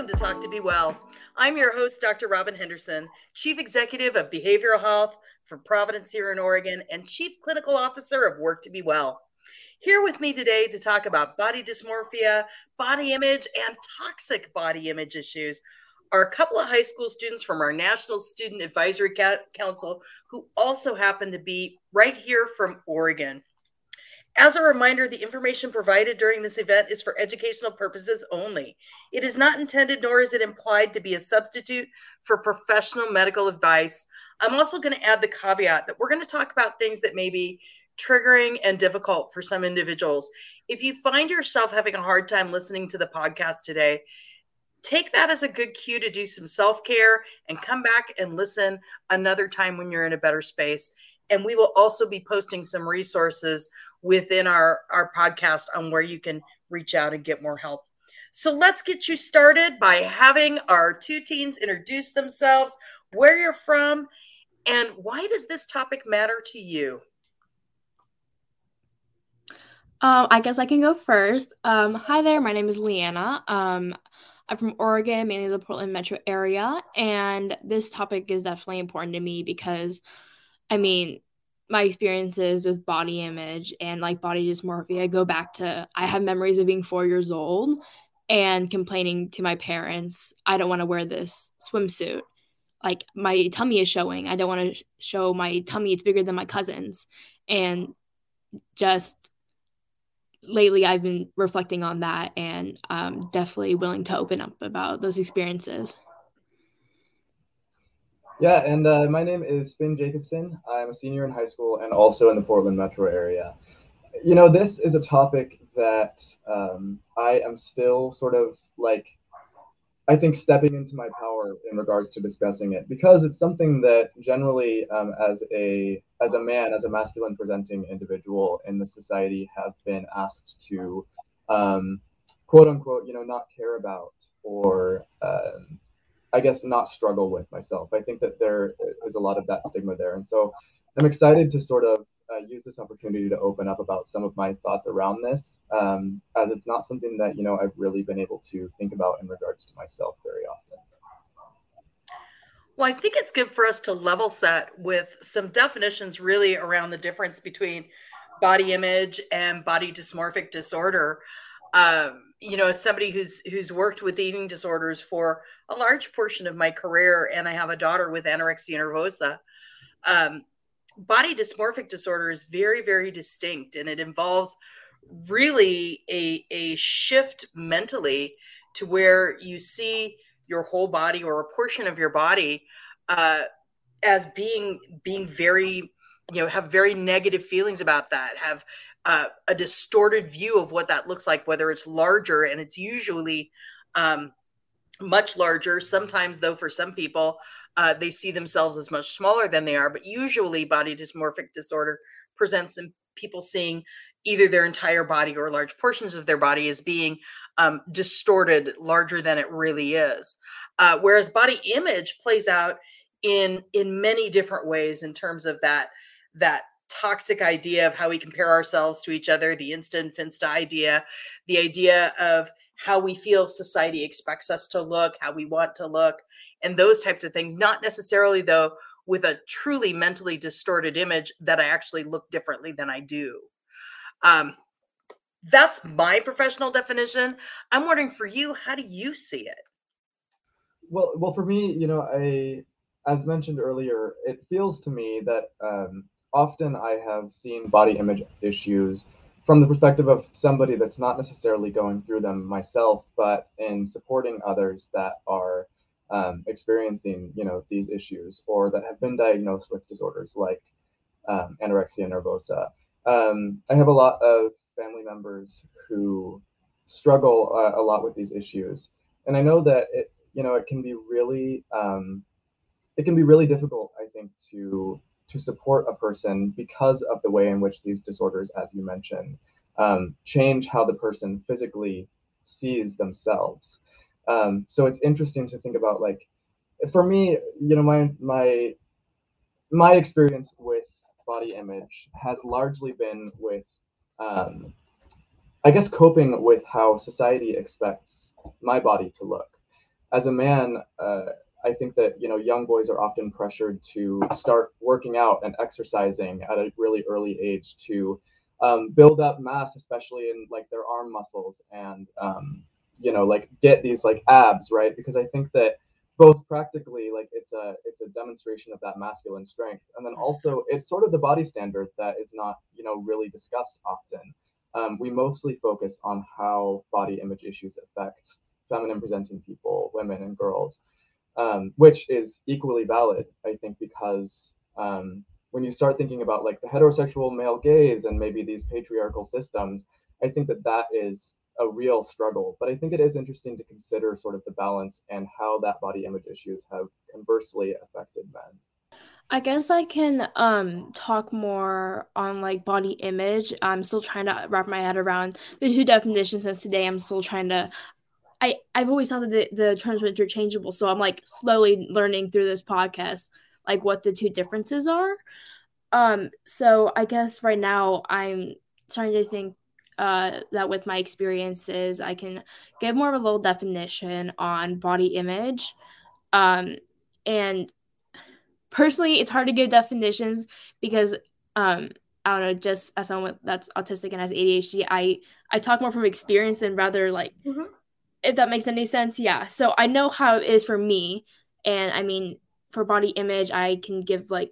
welcome to Talk to Be Well. I'm your host, Dr. Robin Henderson, Chief Executive of Behavioral Health for Providence here in Oregon and Chief Clinical Officer of Work to Be Well. Here with me today to talk about body dysmorphia, body image, and toxic body image issues are a couple of high school students from our National Student Advisory Council who also happen to be right here from Oregon. As a reminder, the information provided during this event is for educational purposes only. It is not intended, nor is it implied to be a substitute for professional medical advice. I'm also going to add the caveat that we're going to talk about things that may be triggering and difficult for some individuals. If you find yourself having a hard time listening to the podcast today, take that as a good cue to do some self care and come back and listen another time when you're in a better space. And we will also be posting some resources within our, our podcast on where you can reach out and get more help. So let's get you started by having our two teens introduce themselves, where you're from, and why does this topic matter to you? Um, I guess I can go first. Um, hi there, my name is Leanna. Um, I'm from Oregon, mainly the Portland metro area, and this topic is definitely important to me because, I mean, my experiences with body image and like body dysmorphia go back to I have memories of being four years old and complaining to my parents, I don't want to wear this swimsuit. Like my tummy is showing. I don't want to show my tummy. It's bigger than my cousin's. And just lately, I've been reflecting on that and definitely willing to open up about those experiences. Yeah, and uh, my name is Finn Jacobson. I'm a senior in high school and also in the Portland metro area. You know, this is a topic that um, I am still sort of like, I think, stepping into my power in regards to discussing it because it's something that generally, um, as a as a man, as a masculine presenting individual in the society, have been asked to, um, quote unquote, you know, not care about or um, I guess not struggle with myself. I think that there is a lot of that stigma there, and so I'm excited to sort of uh, use this opportunity to open up about some of my thoughts around this, um, as it's not something that you know I've really been able to think about in regards to myself very often. Well, I think it's good for us to level set with some definitions really around the difference between body image and body dysmorphic disorder. Um, you know, as somebody who's who's worked with eating disorders for a large portion of my career, and I have a daughter with anorexia nervosa. Um, body dysmorphic disorder is very, very distinct, and it involves really a a shift mentally to where you see your whole body or a portion of your body uh, as being being very you know have very negative feelings about that have uh, a distorted view of what that looks like, whether it's larger and it's usually um, much larger. Sometimes, though, for some people, uh, they see themselves as much smaller than they are. But usually, body dysmorphic disorder presents in people seeing either their entire body or large portions of their body as being um, distorted, larger than it really is. Uh, whereas body image plays out in in many different ways in terms of that that toxic idea of how we compare ourselves to each other, the instant finsta idea, the idea of how we feel society expects us to look, how we want to look, and those types of things. Not necessarily, though, with a truly mentally distorted image that I actually look differently than I do. Um, that's my professional definition. I'm wondering for you, how do you see it? Well, well, for me, you know, I, as mentioned earlier, it feels to me that um, often I have seen body image issues from the perspective of somebody that's not necessarily going through them myself, but in supporting others that are um, experiencing, you know, these issues or that have been diagnosed with disorders like um, anorexia nervosa. Um, I have a lot of family members who struggle uh, a lot with these issues, and I know that it, you know, it can be really, um, it can be really difficult, I think, to to support a person because of the way in which these disorders, as you mentioned, um, change how the person physically sees themselves. Um, so it's interesting to think about, like, for me, you know, my my my experience with body image has largely been with um, I guess coping with how society expects my body to look. As a man, uh, I think that you know young boys are often pressured to start working out and exercising at a really early age to um, build up mass, especially in like their arm muscles, and um, you know like get these like abs, right? Because I think that both practically like it's a it's a demonstration of that masculine strength, and then also it's sort of the body standard that is not you know really discussed often. Um, we mostly focus on how body image issues affect feminine presenting people, women and girls um, which is equally valid, I think, because um, when you start thinking about like the heterosexual male gaze and maybe these patriarchal systems, I think that that is a real struggle. But I think it is interesting to consider sort of the balance and how that body image issues have conversely affected men. I guess I can um talk more on like body image. I'm still trying to wrap my head around the two definitions since today I'm still trying to I I've always thought that the, the terms were interchangeable, so I'm like slowly learning through this podcast like what the two differences are. Um, so I guess right now I'm starting to think uh, that with my experiences, I can give more of a little definition on body image. Um, and personally, it's hard to give definitions because um, I don't know, just as someone that's autistic and has ADHD, I I talk more from experience than rather like mm-hmm if that makes any sense yeah. So i know how it is for me and i mean for body image i can give like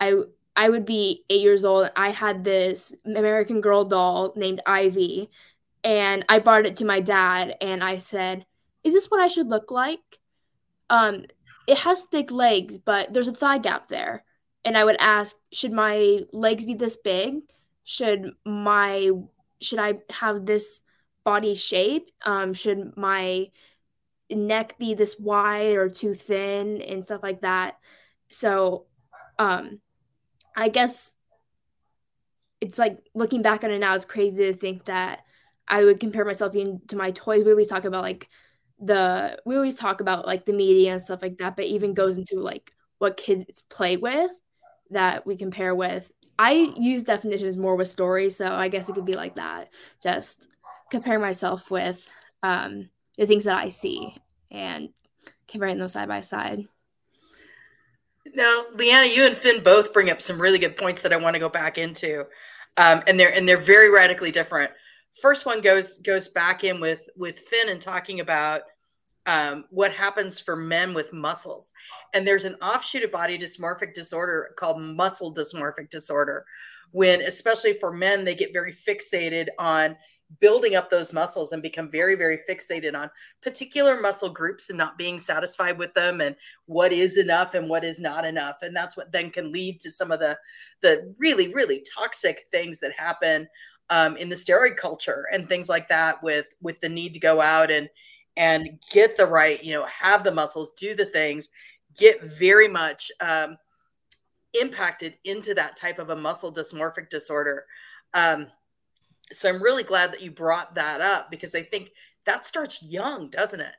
i i would be eight years old and i had this american girl doll named ivy and i brought it to my dad and i said is this what i should look like? Um it has thick legs but there's a thigh gap there and i would ask should my legs be this big? Should my should i have this body shape. Um, should my neck be this wide or too thin and stuff like that? So, um, I guess it's like looking back on it now, it's crazy to think that I would compare myself even to my toys. We always talk about like the we always talk about like the media and stuff like that, but even goes into like what kids play with that we compare with. I use definitions more with stories, so I guess it could be like that. Just compare myself with um, the things that I see and comparing them side by side. Now, Leanna, you and Finn both bring up some really good points that I want to go back into, um, and they're and they're very radically different. First one goes goes back in with with Finn and talking about um, what happens for men with muscles, and there's an offshoot of body dysmorphic disorder called muscle dysmorphic disorder, when especially for men they get very fixated on building up those muscles and become very very fixated on particular muscle groups and not being satisfied with them and what is enough and what is not enough. And that's what then can lead to some of the the really really toxic things that happen um, in the steroid culture and things like that with with the need to go out and and get the right you know have the muscles do the things get very much um, impacted into that type of a muscle dysmorphic disorder. Um, so I'm really glad that you brought that up because I think that starts young, doesn't it?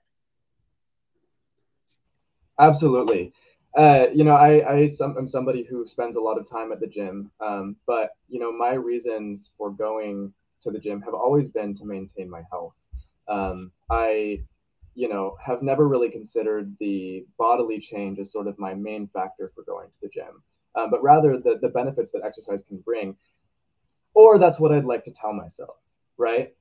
Absolutely. Uh, you know, I, I am somebody who spends a lot of time at the gym, um, but you know, my reasons for going to the gym have always been to maintain my health. Um, I, you know, have never really considered the bodily change as sort of my main factor for going to the gym, um, but rather the the benefits that exercise can bring or that's what I'd like to tell myself, right?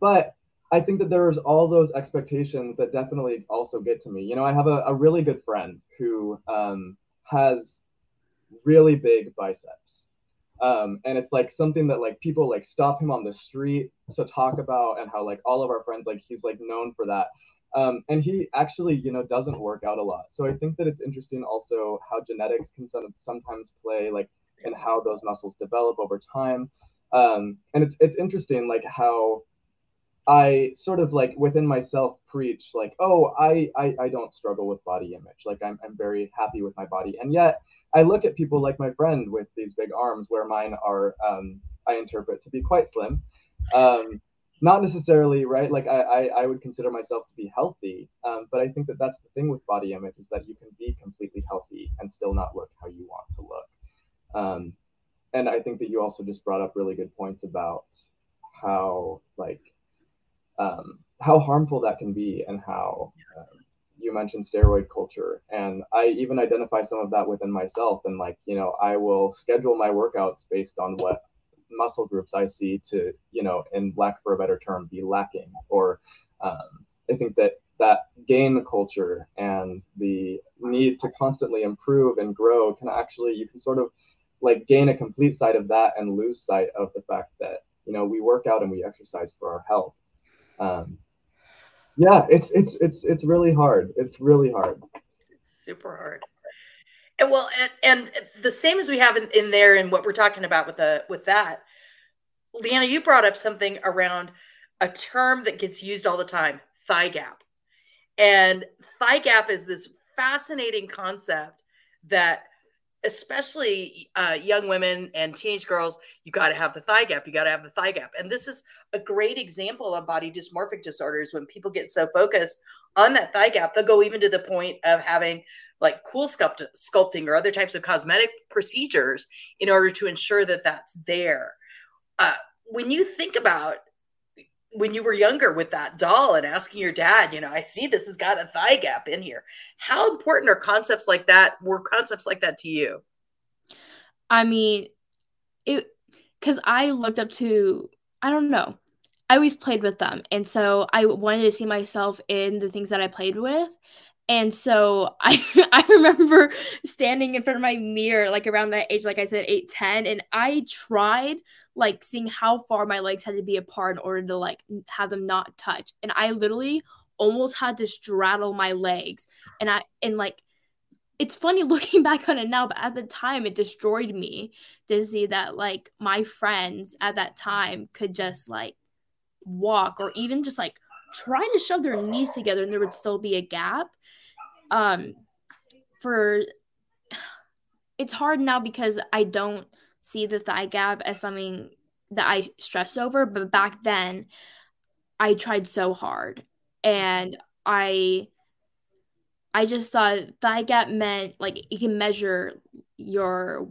But I think that there's all those expectations that definitely also get to me. You know, I have a, a really good friend who um, has really big biceps. Um, and it's like something that like people like stop him on the street to talk about and how like all of our friends like he's like known for that um, and he actually you know doesn't work out a lot so i think that it's interesting also how genetics can sometimes play like and how those muscles develop over time. Um, and it's it's interesting like how I sort of like within myself preach like, oh, I, I I don't struggle with body image. Like I'm I'm very happy with my body. And yet I look at people like my friend with these big arms where mine are um, I interpret to be quite slim. Um, not necessarily right like I, I, I would consider myself to be healthy um, but i think that that's the thing with body image is that you can be completely healthy and still not look how you want to look um, and I think that you also just brought up really good points about how like um, how harmful that can be and how uh, you mentioned steroid culture. And i even identify some of that within myself and like you know i will schedule my workouts based on what muscle groups i see to you know in lack for a better term be lacking. Or um, i think that that gain culture and the need to constantly improve and grow can actually you can sort of like gain a complete sight of that and lose sight of the fact that you know we work out and we exercise for our health. Um, yeah it's it's it's it's really hard. It's really hard. It's super hard. And well and, and the same as we have in, in there and what we're talking about with the with that leanna you brought up something around a term that gets used all the time thigh gap. And thigh gap is this fascinating concept that especially uh, young women and teenage girls, you got to have the thigh gap. You got to have the thigh gap. And this is a great example of body dysmorphic disorders when people get so focused on that thigh gap, they'll go even to the point of having like cool sculpt- sculpting or other types of cosmetic procedures in order to ensure that that's there. Uh, when you think about when you were younger with that doll and asking your dad, you know, I see this has got a thigh gap in here. How important are concepts like that? Were concepts like that to you? I mean, it because I looked up to, I don't know, I always played with them. And so I wanted to see myself in the things that I played with. And so I I remember standing in front of my mirror, like around that age, like I said, 8, 10, and I tried like seeing how far my legs had to be apart in order to like have them not touch. And I literally almost had to straddle my legs. And I and like it's funny looking back on it now, but at the time it destroyed me to see that like my friends at that time could just like walk or even just like try to shove their knees together and there would still be a gap. Um for it's hard now because I don't see the thigh gap as something that I stress over, but back then I tried so hard and I I just thought thigh gap meant like it can measure your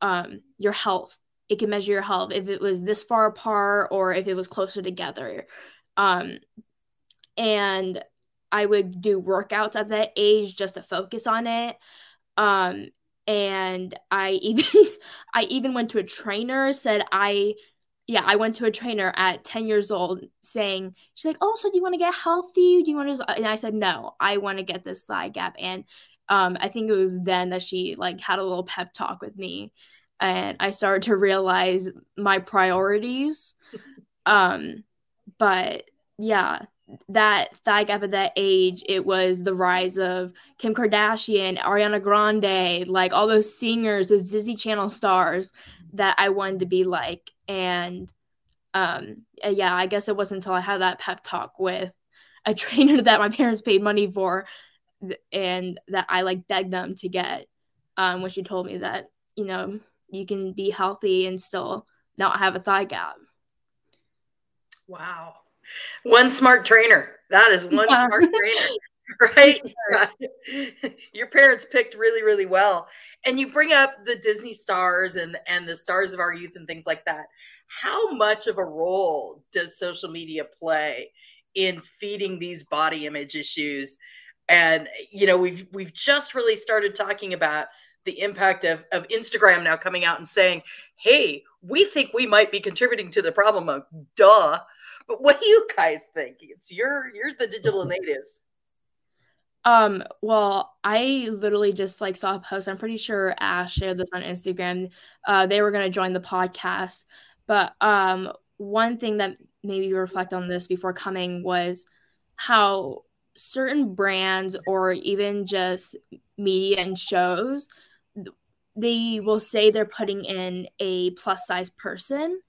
um your health. It can measure your health if it was this far apart or if it was closer together. Um and I would do workouts at that age just to focus on it. Um and I even I even went to a trainer said I yeah, I went to a trainer at 10 years old saying, she's like, oh, so do you want to get healthy? Do you want to, and I said, no, I want to get this thigh gap. And um, I think it was then that she like had a little pep talk with me and I started to realize my priorities. um, but yeah, that thigh gap at that age, it was the rise of Kim Kardashian, Ariana Grande, like all those singers, those Disney Channel stars that I wanted to be like. And um, yeah, I guess it wasn't until I had that pep talk with a trainer that my parents paid money for and that I like begged them to get um, when she told me that, you know, you can be healthy and still not have a thigh gap. Wow. One smart trainer. That is one yeah. smart trainer, right? Yeah. Your parents picked really, really well. And you bring up the Disney stars and and the stars of our youth and things like that. How much of a role does social media play in feeding these body image issues? And you know, we've we've just really started talking about the impact of, of Instagram now coming out and saying, hey, we think we might be contributing to the problem of duh but what do you guys think? It's you're you're the digital natives. Um, well, I literally just like saw a post. I'm pretty sure Ash shared this on Instagram. Uh, they were gonna join the podcast, but um, one thing that made me reflect on this before coming was how certain brands or even just media and shows they will say they're putting in a plus size person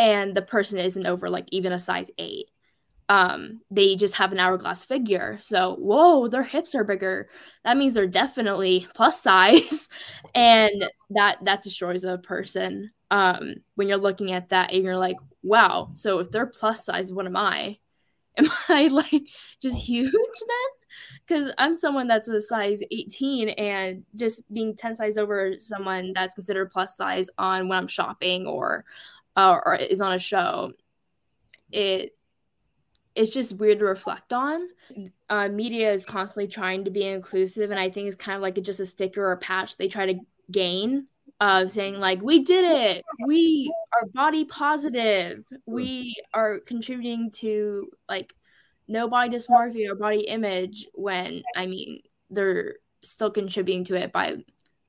and the person isn't over like even a size eight. Um, they just have an hourglass figure. So, whoa, their hips are bigger. That means they're definitely plus size, and that that destroys a person. Um, when you're looking at that and you're like, wow, so if they're plus size, what am I? Am I like just huge then? Because I'm someone that's a size 18 and just being 10 size over someone that's considered plus size on when I'm shopping or uh, or is on a show it it's just weird to reflect on. Uh, media is constantly trying to be inclusive, and I think it's kind of like just a sticker or a patch they try to gain of saying like we did it, we are body positive, we are contributing to like no body dysmorphia or body image. When I mean they're still contributing to it by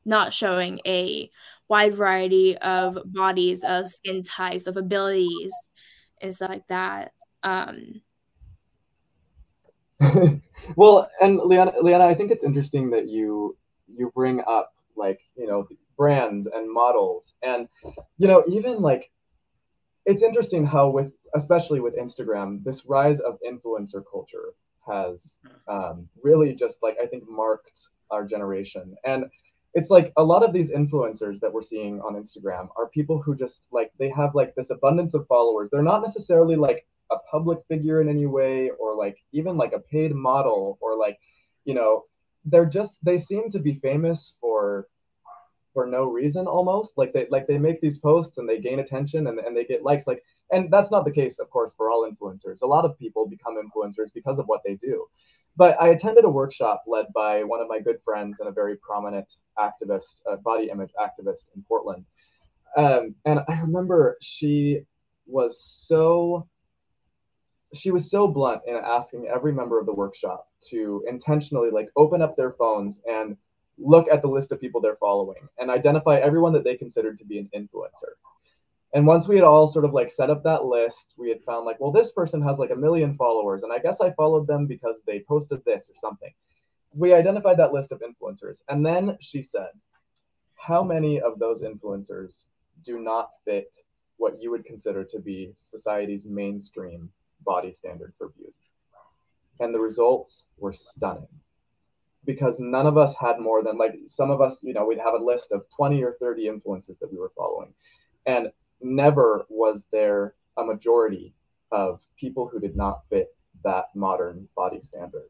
not showing a wide variety of bodies, of skin types, of abilities, and stuff like that. Um, well, and Leanna, Leanna, I think it's interesting that you you bring up like you know brands and models, and you know even like it's interesting how with especially with Instagram, this rise of influencer culture has um, really just like I think marked our generation, and it's like a lot of these influencers that we're seeing on Instagram are people who just like they have like this abundance of followers. They're not necessarily like a public figure in any way or like even like a paid model or like you know they're just they seem to be famous for for no reason almost. Like they like they make these posts and they gain attention and, and they get likes. Like and that's not the case of course for all influencers. A lot of people become influencers because of what they do but i attended a workshop led by one of my good friends and a very prominent activist body image activist in portland um, and i remember she was so she was so blunt in asking every member of the workshop to intentionally like open up their phones and look at the list of people they're following and identify everyone that they considered to be an influencer. And once we had all sort of like set up that list, we had found like, well, this person has like a million followers, and I guess I followed them because they posted this or something. We identified that list of influencers. And then she said, how many of those influencers do not fit what you would consider to be society's mainstream body standard for beauty. And the results were stunning because none of us had more than like some of us, you know, we'd have a list of 20 or 30 influencers that we were following. And never was there a majority of people who did not fit that modern body standard.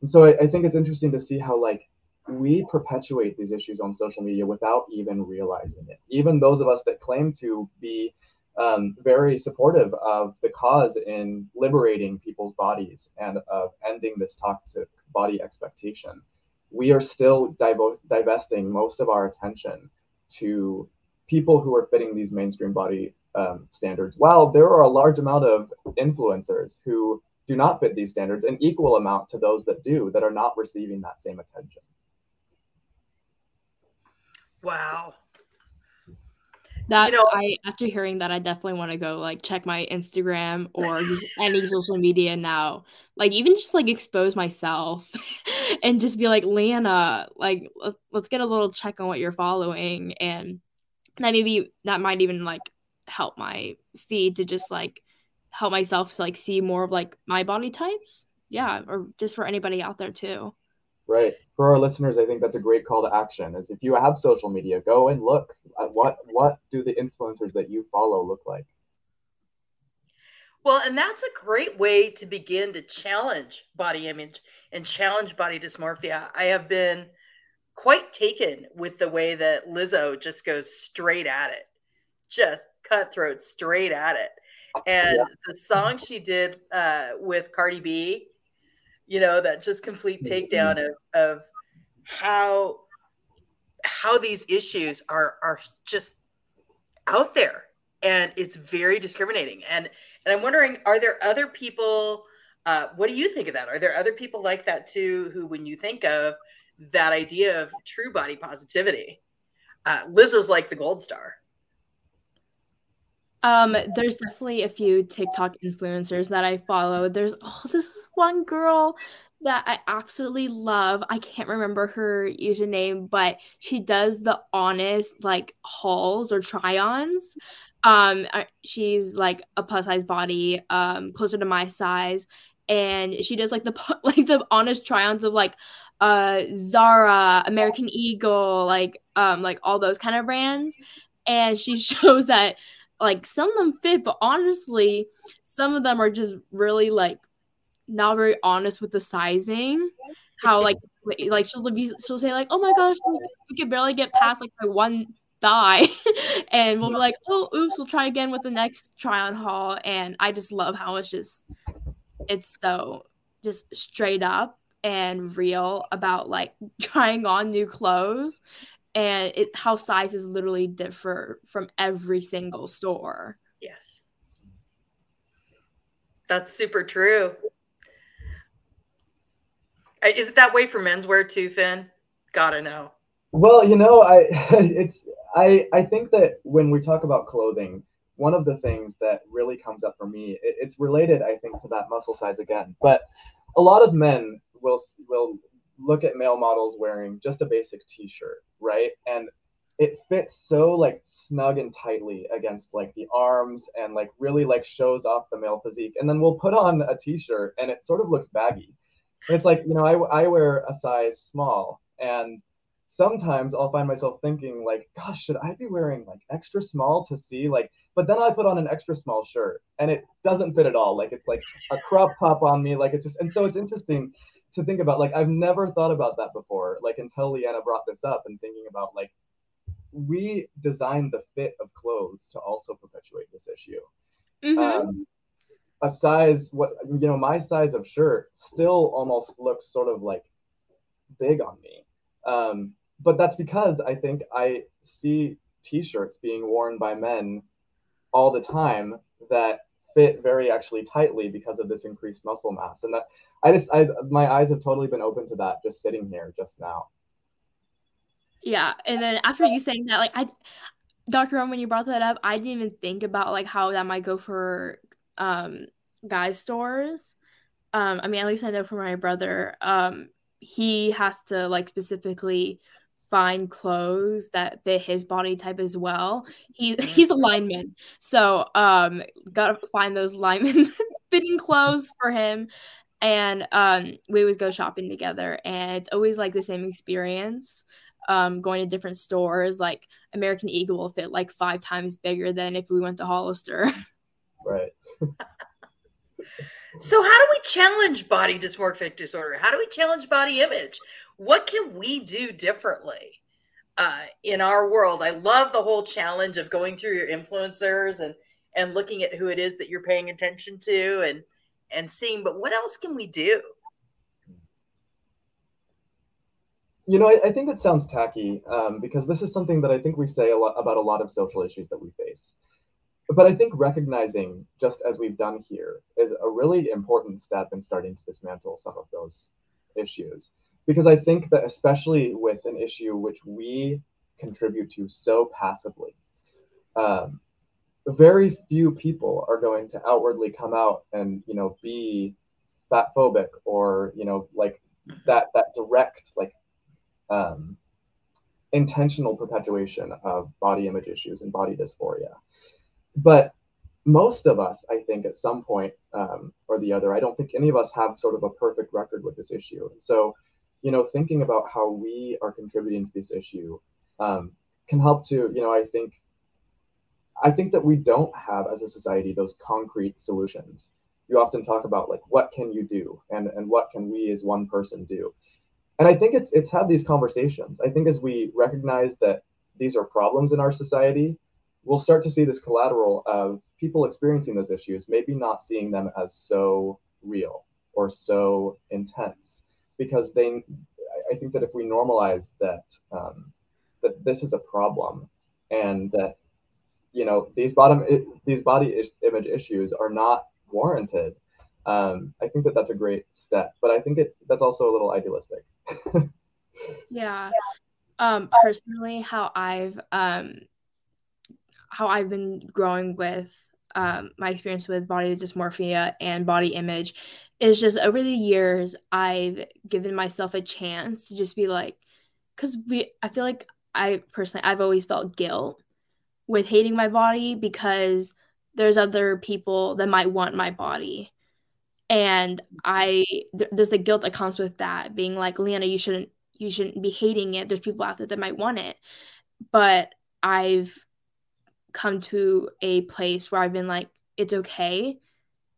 And so I, I think it's interesting to see how like we perpetuate these issues on social media without even realizing it. Even those of us that claim to be um, very supportive of the cause in liberating people's bodies and of ending this toxic body expectation. We are still div- divesting most of our attention to people who are fitting these mainstream body um, standards, while there are a large amount of influencers who do not fit these standards, an equal amount to those that do, that are not receiving that same attention. Wow that you know, I after hearing that, I definitely want to go like check my Instagram or just any social media now. Like even just like expose myself and just be like, Lana, like let's get a little check on what you're following, and that maybe that might even like help my feed to just like help myself to like see more of like my body types. Yeah, or just for anybody out there too. Right. For our listeners, I think that's a great call to action. Is if you have social media, go and look at what what do the influencers that you follow look like. Well, and that's a great way to begin to challenge body image and challenge body dysmorphia. I have been quite taken with the way that Lizzo just goes straight at it, just cutthroat straight at it. And yeah. the song she did uh, with Cardi B, you know that just complete mm-hmm. takedown of, of how how these issues are are just out there and it's very discriminating and and i'm wondering are there other people uh, what do you think of that are there other people like that too who when you think of that idea of true body positivity uh, lizzo's like the gold star um, there's definitely a few TikTok influencers that I follow. There's oh, this is one girl that I absolutely love. I can't remember her username, but she does the honest like hauls or try-ons. Um, she's like a plus size body, um, closer to my size, and she does like the like the honest try-ons of like uh Zara, American Eagle, like um like all those kind of brands, and she shows that like some of them fit, but honestly, some of them are just really like not very honest with the sizing. How like like she'll be she'll say like, oh my gosh, we can barely get past like my one thigh. And we'll be like oh oops we'll try again with the next try on haul. And i just love how it's just it's so just straight up and real about like trying on new clothes and it how sizes literally differ from every single store. Yes. That's super true. Is it that way for menswear too finn? Gotta know. Well, you know, I it's I I think that when we talk about clothing, one of the things that really comes up for me, it, it's related, I think, to that muscle size again. But a lot of men will will look at male models wearing just a basic t-shirt, right? And it fits so like snug and tightly against like the arms and like really like shows off the male physique. And then we'll put on a t-shirt and it sort of looks baggy. It's like, you know, I I wear a size small and sometimes I'll find myself thinking like, gosh, should I be wearing like extra small to see like, but then I put on an extra small shirt and it doesn't fit at all. Like it's like a crop top on me. Like it's just, and so it's interesting to think about. Like I've never thought about that before. Like until Leanna brought this up and thinking about like, we designed the fit of clothes to also perpetuate this issue. Mm-hmm. Um, a size, what you know, my size of shirt still almost looks sort of like big on me. Um, but that's because I think I see t-shirts being worn by men all the time that fit very actually tightly because of this increased muscle mass. And that i just i my eyes have totally been open to that just sitting here just now. Yeah. And then after you saying that like i dr Robin, when you brought that up i didn't even think about like how that might go for um guys stores. Um i mean at least i know for my brother um he has to like specifically find clothes that fit his body type as well. He he's a lineman, so um, gotta find those lineman fitting clothes for him. And um, we always go shopping together, and it's always like the same experience. Um, going to different stores, like American Eagle will fit like five times bigger than if we went to Hollister. Right. so, how do we challenge body dysmorphic disorder? How do we challenge body image? What can we do differently uh, in our world? I love the whole challenge of going through your influencers and and looking at who it is that you're paying attention to and and seeing. But what else can we do? You know, I, I think it sounds tacky um, because this is something that I think we say a lot about a lot of social issues that we face. But I think recognizing, just as we've done here, is a really important step in starting to dismantle some of those issues because I think that especially with an issue which we contribute to so passively, um, very few people are going to outwardly come out and you know be fat phobic or you know like that that direct like um, intentional perpetuation of body image issues and body dysphoria. But most of us, I think, at some point um, or the other, I don't think any of us have sort of a perfect record with this issue. And So you know, thinking about how we are contributing to this issue um, can help to, you know, I think, I think that we don't have as a society those concrete solutions. You often talk about like what can you do and and what can we as one person do, and I think it's it's had these conversations. I think as we recognize that these are problems in our society, we'll start to see this collateral of people experiencing those issues, maybe not seeing them as so real or so intense because they I think that if we normalize that um, that this is a problem and that you know these bottom these body image issues are not warranted um, I think that that's a great step but I think it that's also a little idealistic. Yeah. Um personally how I've um how I've been growing with um, my experience with body dysmorphia and body image is just over the years I've given myself a chance to just be like, because we, I feel like I personally, I've always felt guilt with hating my body because there's other people that might want my body. And I, th- there's the guilt that comes with that being like, Leanna, you shouldn't, you shouldn't be hating it. There's people out there that might want it. But I've come to a place where I've been like, it's okay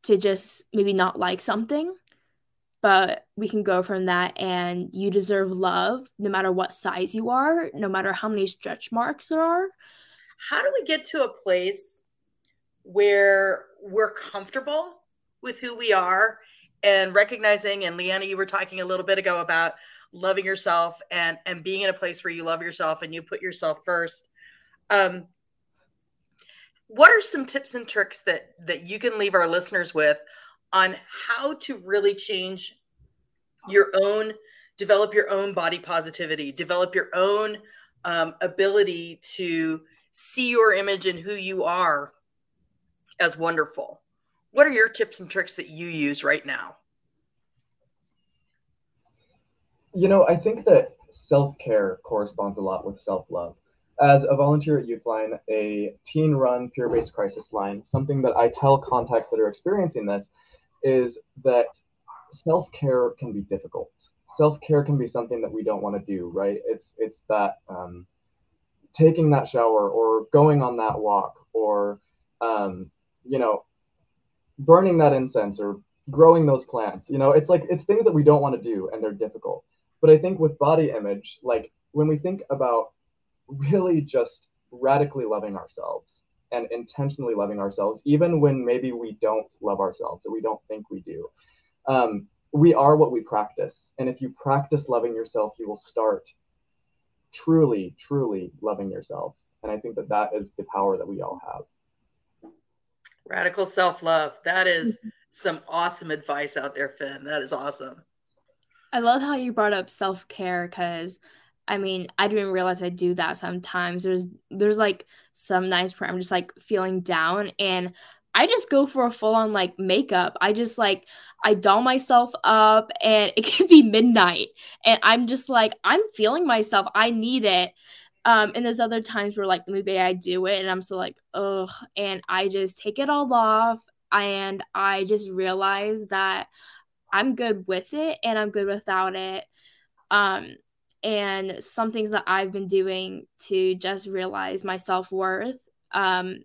to just maybe not like something, but we can go from that and you deserve love no matter what size you are, no matter how many stretch marks there are. How do we get to a place where we're comfortable with who we are and recognizing and Leanna you were talking a little bit ago about loving yourself and and being in a place where you love yourself and you put yourself first um what are some tips and tricks that that you can leave our listeners with on how to really change your own develop your own body positivity develop your own um, ability to see your image and who you are as wonderful? What are your tips and tricks that you use right now? You know i think that self-care corresponds a lot with self-love as a volunteer at Youthline, a teen run peer based crisis line, something that I tell contacts that are experiencing this is that self care can be difficult. Self care can be something that we don't want to do, right? It's it's that um, taking that shower or going on that walk or um, you know burning that incense or growing those plants. You know, it's like it's things that we don't want to do and they're difficult. But I think with body image, like when we think about really just radically loving ourselves and intentionally loving ourselves, even when maybe we don't love ourselves or we don't think we do. Um, we are what we practice. And if you practice loving yourself, you will start truly, truly loving yourself. And I think that that is the power that we all have. Radical self love. That is some awesome advice out there, Finn. That is awesome. I love how you brought up self care because I mean, I didn't realize I do that sometimes. There's there's like some nights where I'm just like feeling down and I just go for a full on like makeup. I just like I doll myself up and it can be midnight and I'm just like I'm feeling myself. I need it. Um, and there's other times where like maybe I do it and I'm so like, ugh, and I just take it all off and I just realize that I'm good with it and I'm good without it. Um, and some things that I've been doing to just realize my self worth um,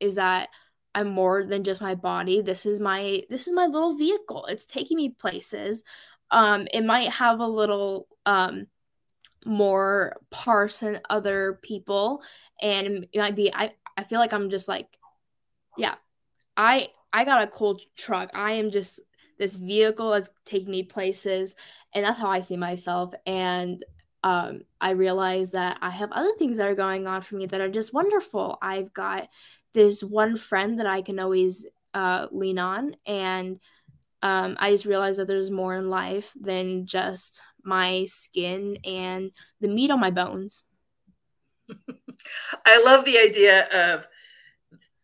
is that I'm more than just my body. This is my this is my little vehicle. It's taking me places. Um, it might have a little um, more parts than other people, and it might be. I I feel like I'm just like, yeah, I I got a cool truck. I am just this vehicle that's taking me places and that's how i see myself. And um, i realize that i have other things that are going on for me that are just wonderful. I've got this one friend that i can always uh, lean on and um, i just realized that there's more in life than just my skin and the meat on my bones. I love the idea of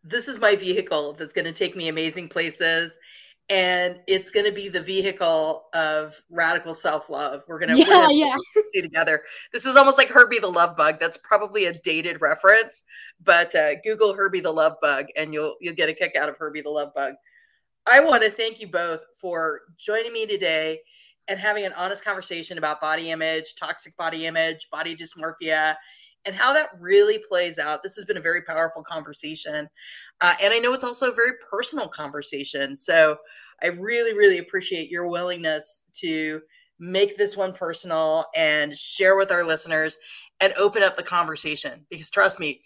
this is my vehicle that's going to take me amazing places and it's going to be the vehicle of radical self-love. We're going to yeah, yeah. do together. This is almost like Herbie the Love Bug. That's probably a dated reference, but uh, Google Herbie the Love Bug, and you'll you'll get a kick out of Herbie the Love Bug. I want to thank you both for joining me today and having an honest conversation about body image, toxic body image, body dysmorphia, and how that really plays out. This has been a very powerful conversation. Uh, and I know it's also a very personal conversation. So I really, really appreciate your willingness to make this one personal and share with our listeners and open up the conversation because trust me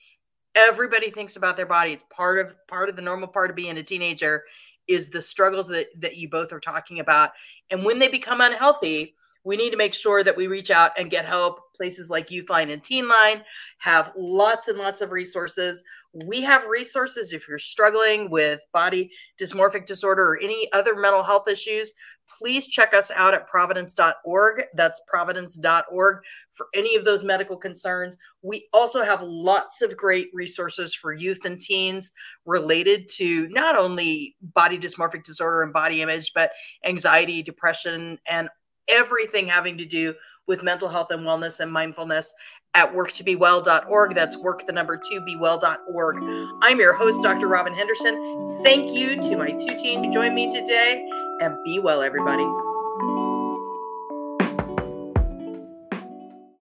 everybody thinks about their body it's part of part of the normal part of being a teenager is the struggles that that you both are talking about and when they become unhealthy we need to make sure that we reach out and get help. Places like Youthline and Teenline have lots and lots of resources. We have resources if you're struggling with body dysmorphic disorder or any other mental health issues. Please check us out at providence.org. That's providence.org for any of those medical concerns. We also have lots of great resources for youth and teens related to not only body dysmorphic disorder and body image, but anxiety, depression, and everything having to do with mental health and wellness and mindfulness at work2bewell.org. That's work the number two be well.org. I'm your host, Dr. Robin Henderson. Thank you to my two teens who joined me today and be well, everybody.